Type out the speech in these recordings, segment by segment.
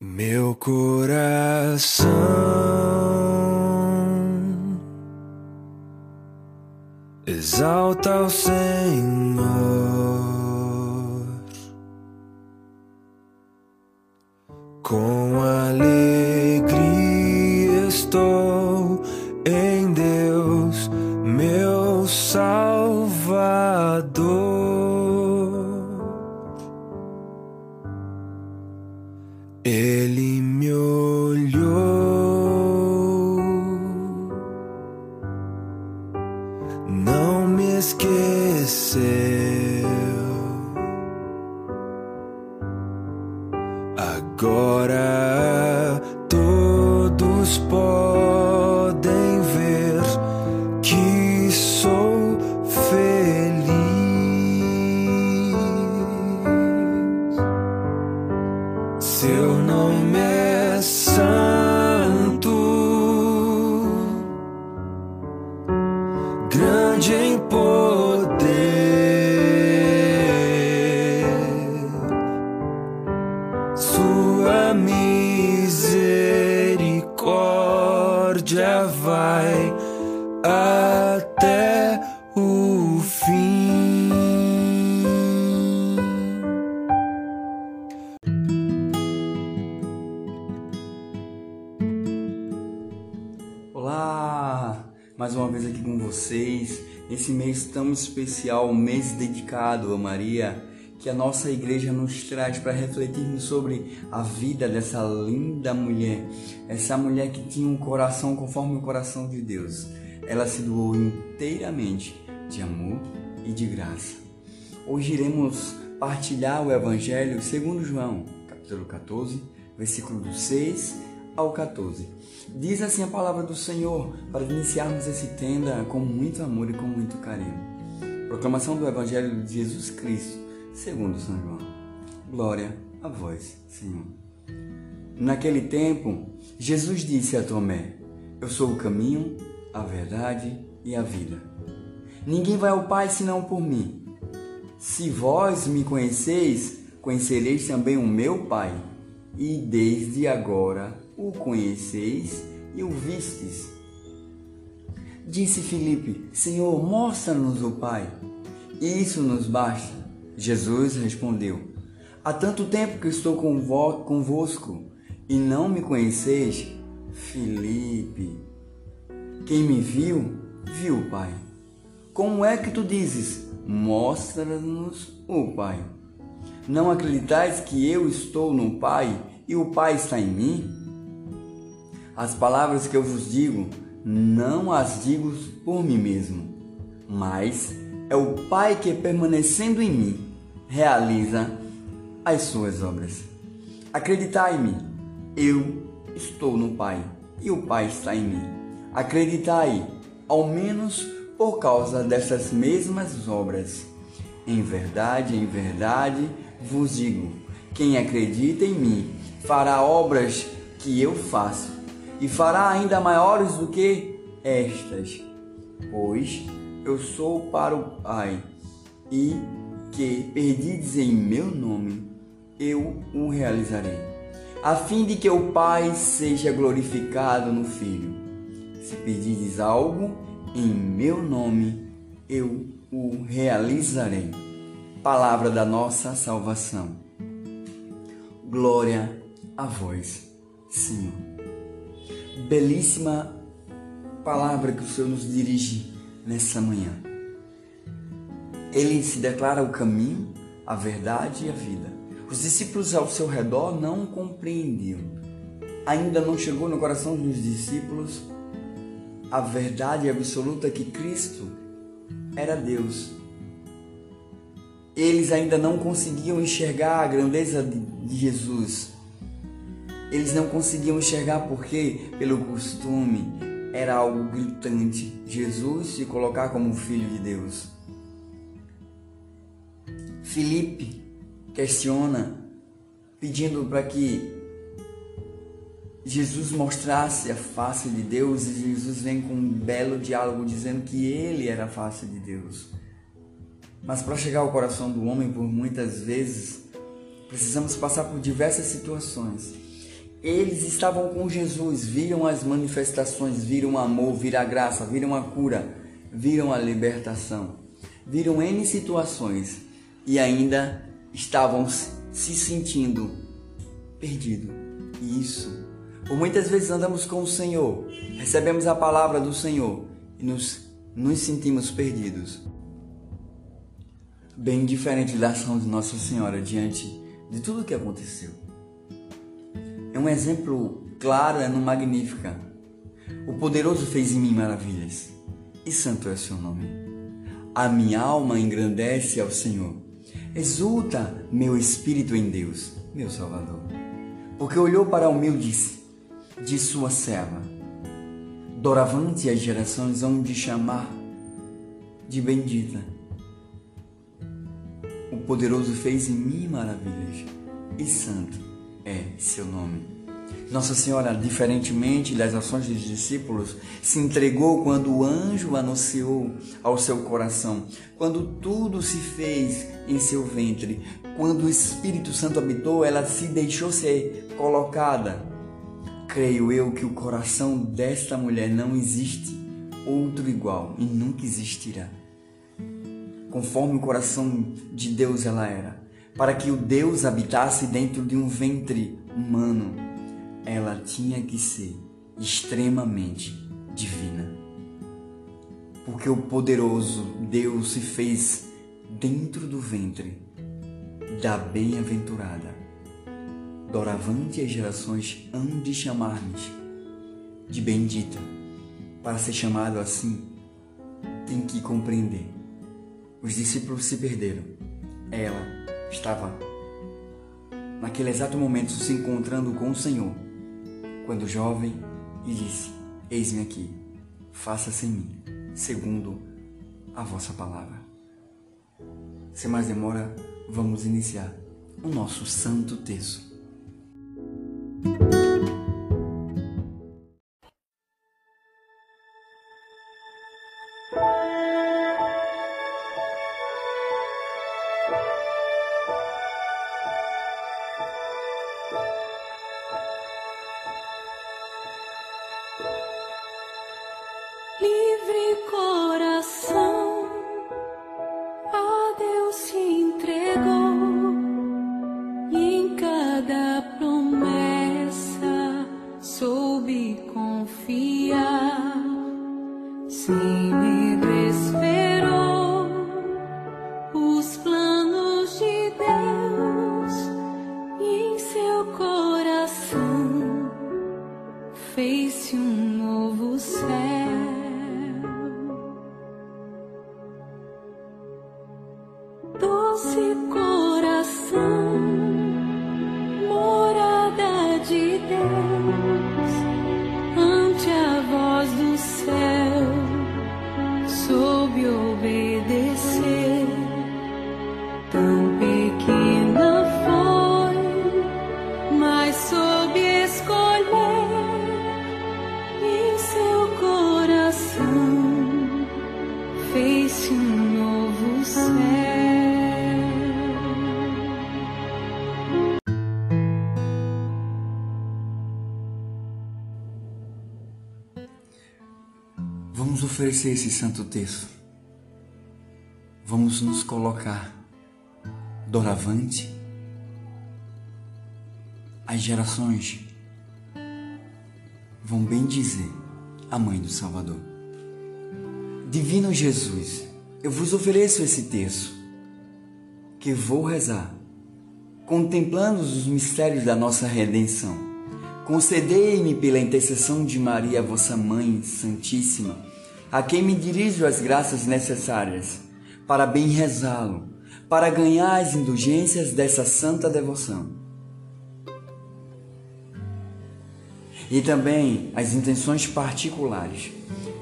Meu coração exalta o Senhor, com grande em poder. Vocês. Nesse mês tão especial, mês dedicado a Maria, que a nossa igreja nos traz para refletirmos sobre a vida dessa linda mulher, essa mulher que tinha um coração conforme o coração de Deus. Ela se doou inteiramente de amor e de graça. Hoje iremos partilhar o Evangelho segundo João, capítulo 14, versículo do 6 ao 14. Diz assim a palavra do Senhor para iniciarmos esse tenda com muito amor e com muito carinho. Proclamação do Evangelho de Jesus Cristo, segundo São João. Glória a vós, Senhor. Naquele tempo, Jesus disse a Tomé: Eu sou o caminho, a verdade e a vida. Ninguém vai ao Pai senão por mim. Se vós me conheceis, conhecereis também o meu Pai, e desde agora o conheceis e o vistes. Disse Filipe: Senhor, mostra-nos o Pai. Isso nos basta. Jesus respondeu: Há tanto tempo que estou convo- convosco e não me conheceis, Filipe. Quem me viu, viu o Pai. Como é que tu dizes: Mostra-nos o Pai? Não acreditais que eu estou no Pai e o Pai está em mim? As palavras que eu vos digo, não as digo por mim mesmo, mas é o Pai que, permanecendo em mim, realiza as suas obras. Acreditai-me, eu estou no Pai e o Pai está em mim. Acreditai, ao menos por causa dessas mesmas obras. Em verdade, em verdade vos digo: quem acredita em mim fará obras que eu faço, e fará ainda maiores do que estas, pois eu sou para o Pai, e que perdides em meu nome, eu o realizarei, a fim de que o Pai seja glorificado no Filho. Se pedirdes algo em meu nome, eu o realizarei. Palavra da nossa salvação. Glória a vós, Senhor. Belíssima palavra que o Senhor nos dirige nessa manhã. Ele se declara o caminho, a verdade e a vida. Os discípulos ao seu redor não compreendiam. Ainda não chegou no coração dos discípulos a verdade absoluta que Cristo era Deus. Eles ainda não conseguiam enxergar a grandeza de Jesus. Eles não conseguiam enxergar porque, pelo costume, era algo gritante Jesus se colocar como filho de Deus. Felipe questiona, pedindo para que Jesus mostrasse a face de Deus e Jesus vem com um belo diálogo dizendo que ele era a face de Deus. Mas para chegar ao coração do homem, por muitas vezes, precisamos passar por diversas situações. Eles estavam com Jesus, viram as manifestações, viram o amor, viram a graça, viram a cura, viram a libertação, viram N situações e ainda estavam se sentindo perdidos. E isso, por muitas vezes andamos com o Senhor, recebemos a palavra do Senhor e nos, nos sentimos perdidos. Bem diferente da ação de Nossa Senhora diante de tudo o que aconteceu. É um exemplo claro, é no Magnífica. O poderoso fez em mim maravilhas, e santo é o seu nome. A minha alma engrandece ao Senhor. Exulta meu espírito em Deus, meu Salvador, porque olhou para o humilde de sua serva. Doravante as gerações vão de chamar de bendita. O poderoso fez em mim maravilhas, e santo é seu nome. Nossa Senhora, diferentemente das ações dos discípulos, se entregou quando o anjo anunciou ao seu coração, quando tudo se fez em seu ventre, quando o Espírito Santo habitou, ela se deixou ser colocada. Creio eu que o coração desta mulher não existe outro igual e nunca existirá. Conforme o coração de Deus ela era para que o Deus habitasse dentro de um ventre humano, ela tinha que ser extremamente divina. Porque o poderoso Deus se fez dentro do ventre da bem-aventurada. Doravante as gerações hão de chamar-nos de bendita. Para ser chamado assim, tem que compreender. Os discípulos se perderam. Ela estava naquele exato momento se encontrando com o Senhor, quando jovem, e disse: Eis-me aqui, faça-se em mim, segundo a vossa palavra. Sem mais demora, vamos iniciar o nosso santo texto. doce. Vamos oferecer esse santo texto. Vamos nos colocar doravante. As gerações vão bem dizer a mãe do Salvador. Divino Jesus, eu vos ofereço esse texto que vou rezar, contemplando os mistérios da nossa redenção. Concedei-me pela intercessão de Maria, vossa mãe santíssima, a quem me dirijo as graças necessárias para bem rezá-lo, para ganhar as indulgências dessa santa devoção. E também as intenções particulares.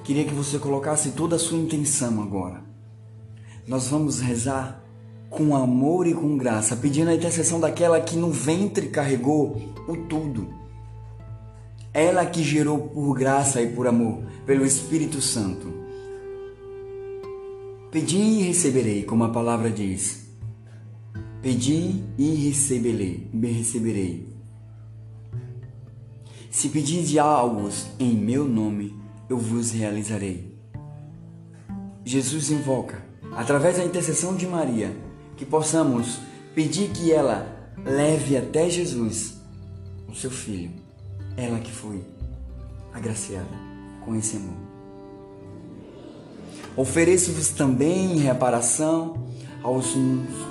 Queria que você colocasse toda a sua intenção agora. Nós vamos rezar com amor e com graça, pedindo a intercessão daquela que no ventre carregou o tudo ela que gerou por graça e por amor, pelo Espírito Santo. Pedi e receberei, como a palavra diz. Pedi e receberei, receberei. Se pedirdes algo em meu nome, eu vos realizarei. Jesus invoca, através da intercessão de Maria, que possamos pedir que ela leve até Jesus o seu filho, ela que foi agraciada com esse amor. Ofereço-vos também reparação aos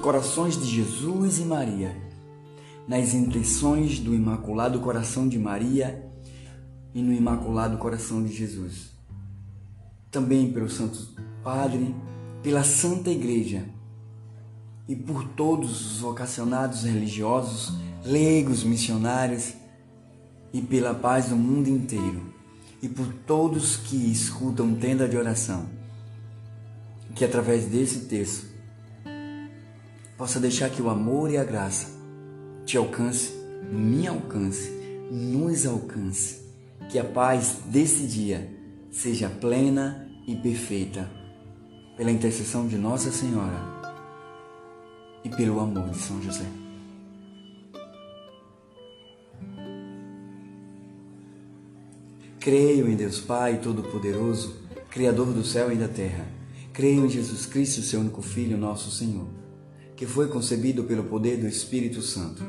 corações de Jesus e Maria, nas intenções do Imaculado Coração de Maria e no Imaculado Coração de Jesus. Também pelo Santo Padre, pela Santa Igreja e por todos os vocacionados religiosos, leigos, missionários e pela paz do mundo inteiro e por todos que escutam tenda de oração. Que através desse texto possa deixar que o amor e a graça te alcance, me alcance, nos alcance. Que a paz desse dia seja plena e perfeita, pela intercessão de Nossa Senhora e pelo amor de São José. Creio em Deus Pai Todo-Poderoso, Criador do céu e da terra. Creio em Jesus Cristo, seu único Filho, nosso Senhor que foi concebido pelo poder do Espírito Santo.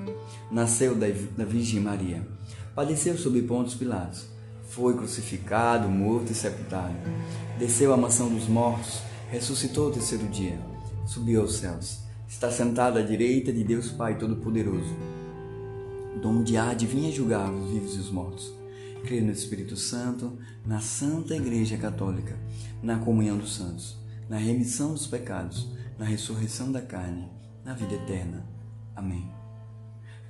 Nasceu da, Virgem Maria. Padeceu sob Pontos Pilatos. Foi crucificado, morto e sepultado. Desceu à mansão dos mortos. Ressuscitou o terceiro dia. Subiu aos céus. Está sentado à direita de Deus Pai Todo-Poderoso. Donde há de vir julgar os vivos e os mortos. Creio no Espírito Santo, na Santa Igreja Católica, na comunhão dos santos, na remissão dos pecados, na ressurreição da carne na vida eterna. Amém.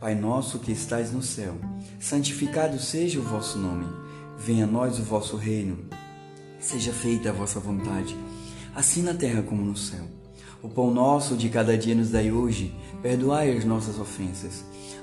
Pai nosso que estais no céu, santificado seja o vosso nome. Venha a nós o vosso reino. Seja feita a vossa vontade, assim na terra como no céu. O pão nosso de cada dia nos dai hoje. Perdoai as nossas ofensas,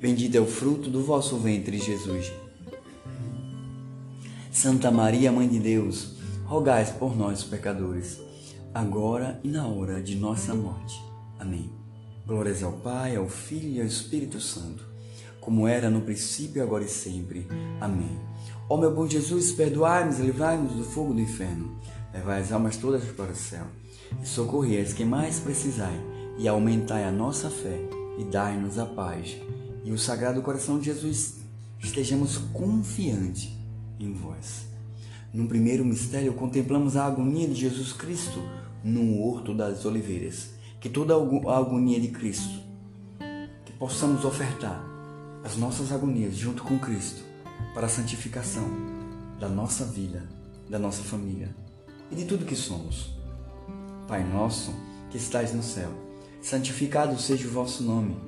bendito é o fruto do vosso ventre, Jesus. Santa Maria, Mãe de Deus, rogai por nós, pecadores agora e na hora de nossa morte. Amém. Glórias ao Pai, ao Filho e ao Espírito Santo, como era no princípio, agora e sempre. Amém. Ó meu bom Jesus, perdoai-nos e livrai-nos do fogo do inferno. Levai as almas todas para o céu e socorrei as que mais precisai e aumentai a nossa fé e dai-nos a paz. E o Sagrado Coração de Jesus estejamos confiantes em vós. No primeiro mistério, contemplamos a agonia de Jesus Cristo no Horto das Oliveiras. Que toda a agonia de Cristo, que possamos ofertar as nossas agonias junto com Cristo para a santificação da nossa vida, da nossa família e de tudo que somos. Pai nosso que estais no céu, santificado seja o vosso nome,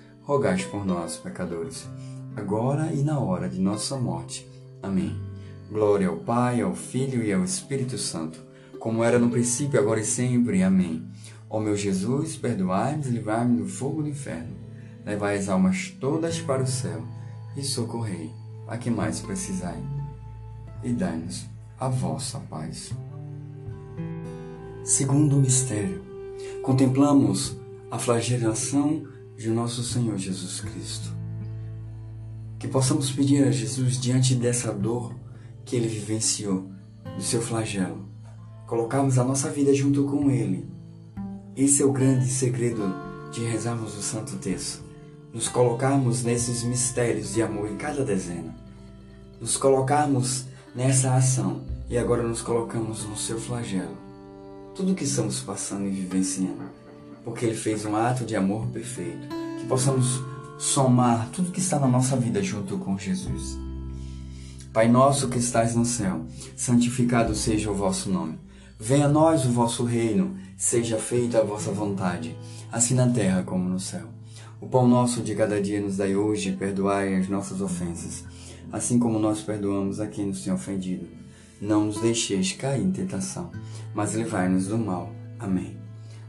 rogai por nós, pecadores, agora e na hora de nossa morte. Amém. Glória ao Pai, ao Filho e ao Espírito Santo, como era no princípio, agora e sempre. Amém. Ó meu Jesus, perdoai-me e livrai-me do fogo do inferno. Levai as almas todas para o céu e socorrei a que mais precisai, e dai-nos a vossa paz. Segundo mistério, contemplamos a flagelação de nosso Senhor Jesus Cristo. Que possamos pedir a Jesus, diante dessa dor que ele vivenciou, do seu flagelo, colocarmos a nossa vida junto com ele. Esse é o grande segredo de rezarmos o Santo Terço. Nos colocarmos nesses mistérios de amor em cada dezena nos colocarmos nessa ação e agora nos colocamos no seu flagelo. Tudo que estamos passando e vivenciando, porque Ele fez um ato de amor perfeito, que possamos somar tudo que está na nossa vida junto com Jesus. Pai nosso que estás no céu, santificado seja o vosso nome. Venha a nós o vosso reino, seja feita a vossa vontade, assim na terra como no céu. O pão nosso de cada dia nos dai hoje, perdoai as nossas ofensas assim como nós perdoamos a quem nos tem ofendido. Não nos deixeis cair em tentação, mas livrai-nos do mal. Amém.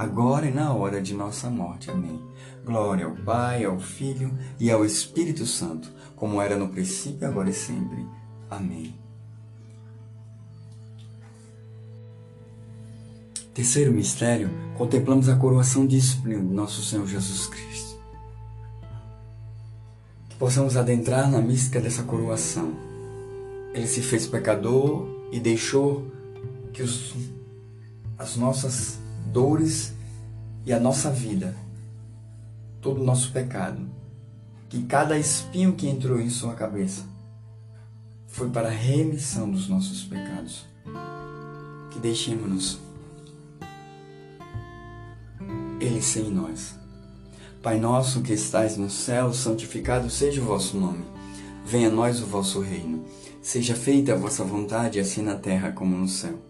agora e na hora de nossa morte. Amém. Glória ao Pai, ao Filho e ao Espírito Santo, como era no princípio, agora e sempre. Amém. Terceiro mistério, contemplamos a coroação de espinho de nosso Senhor Jesus Cristo. Que possamos adentrar na mística dessa coroação. Ele se fez pecador e deixou que os, as nossas dores e a nossa vida, todo o nosso pecado, que cada espinho que entrou em sua cabeça foi para a remissão dos nossos pecados. Que deixemos-nos ele sem nós. Pai nosso que estais no céu, santificado seja o vosso nome. Venha a nós o vosso reino. Seja feita a vossa vontade, assim na terra como no céu.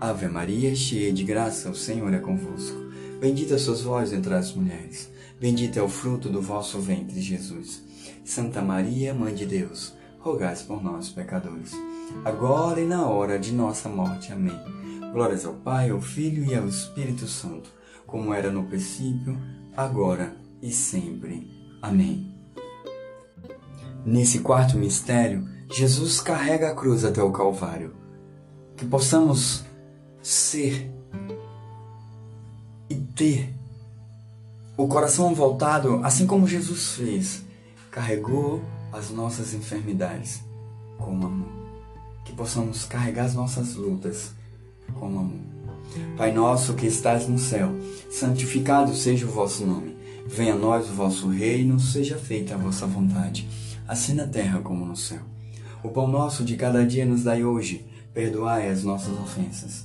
Ave Maria, cheia de graça, o Senhor é convosco. Bendita sois vós entre as mulheres, bendito é o fruto do vosso ventre, Jesus. Santa Maria, Mãe de Deus, rogai por nós, pecadores, agora e na hora de nossa morte. Amém. Glórias ao Pai, ao Filho e ao Espírito Santo como era no princípio, agora e sempre. Amém. Nesse quarto mistério, Jesus carrega a cruz até o Calvário. Que possamos ser e ter o coração voltado, assim como Jesus fez, carregou as nossas enfermidades com amor. Que possamos carregar as nossas lutas com amor. Pai nosso que estás no céu, santificado seja o vosso nome. Venha a nós o vosso reino, seja feita a vossa vontade, assim na terra como no céu. O pão nosso de cada dia nos dai hoje, perdoai as nossas ofensas,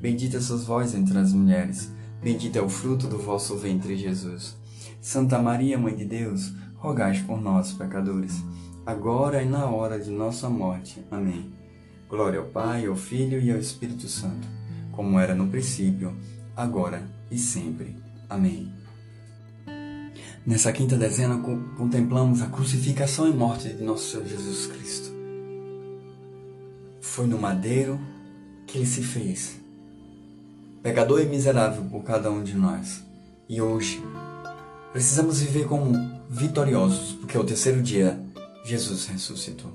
Bendita sois vós entre as mulheres, bendito é o fruto do vosso ventre, Jesus. Santa Maria, Mãe de Deus, rogai por nós, pecadores, agora e na hora de nossa morte. Amém. Glória ao Pai, ao Filho e ao Espírito Santo, como era no princípio, agora e sempre. Amém. Nessa quinta dezena contemplamos a crucificação e morte de nosso Senhor Jesus Cristo. Foi no madeiro que ele se fez, pecador e miserável por cada um de nós. E hoje precisamos viver como vitoriosos, porque ao terceiro dia Jesus ressuscitou.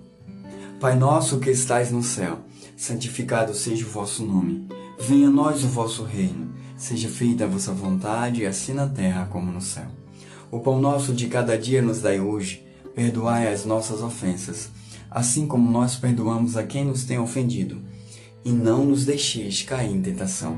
Pai nosso que estais no céu, santificado seja o vosso nome. Venha a nós o vosso reino Seja feita a vossa vontade, assim na terra como no céu. O pão nosso de cada dia nos dai hoje. Perdoai as nossas ofensas, assim como nós perdoamos a quem nos tem ofendido. E não nos deixeis cair em tentação,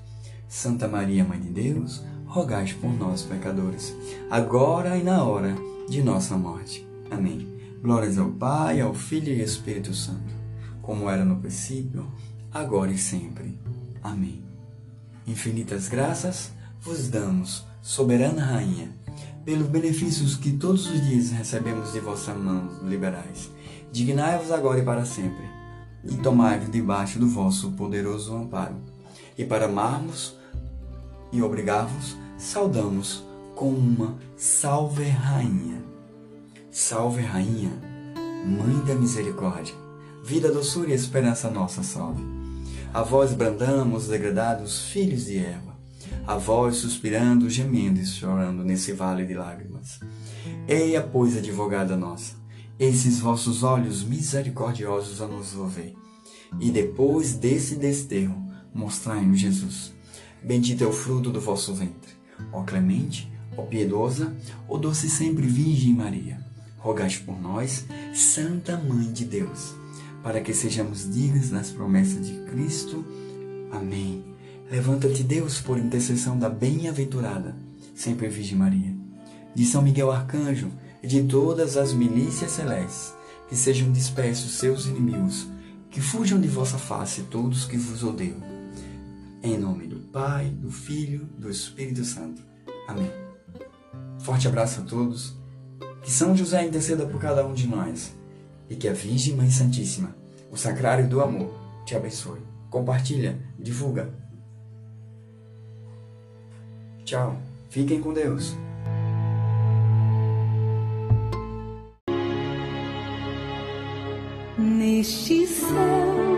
Santa Maria, Mãe de Deus, rogai por nós, pecadores, agora e na hora de nossa morte. Amém. Glórias ao Pai, ao Filho e ao Espírito Santo, como era no princípio, agora e sempre. Amém. Infinitas graças vos damos, soberana Rainha pelos benefícios que todos os dias recebemos de vossas mãos liberais. Dignai-vos agora e para sempre, e tomai-vos debaixo do vosso poderoso amparo. E para amarmos e obrigar-vos, saudamos com uma Salve Rainha. Salve Rainha, Mãe da Misericórdia, vida, doçura e esperança nossa salve. A vós brandamos, degradados filhos de Eva a voz suspirando, gemendo e chorando nesse vale de lágrimas. Eia, pois, advogada nossa, esses vossos olhos misericordiosos a nos volver, e depois desse desterro, mostrai-nos Jesus. Bendito é o fruto do vosso ventre, ó clemente, ó piedosa, ó doce sempre Virgem Maria. Rogai por nós, Santa Mãe de Deus, para que sejamos dignos das promessas de Cristo. Amém. Levanta-te, Deus, por intercessão da bem-aventurada, sempre Virgem Maria, de São Miguel Arcanjo e de todas as milícias celestes, que sejam dispersos seus inimigos, que fujam de vossa face todos que vos odeiam. Em nome do Pai, do Filho, do Espírito Santo. Amém. Forte abraço a todos. Que São José interceda por cada um de nós e que a Virgem Mãe Santíssima, o Sacrário do Amor, te abençoe. Compartilha, divulga Tchau. Fiquem com Deus. Neste céu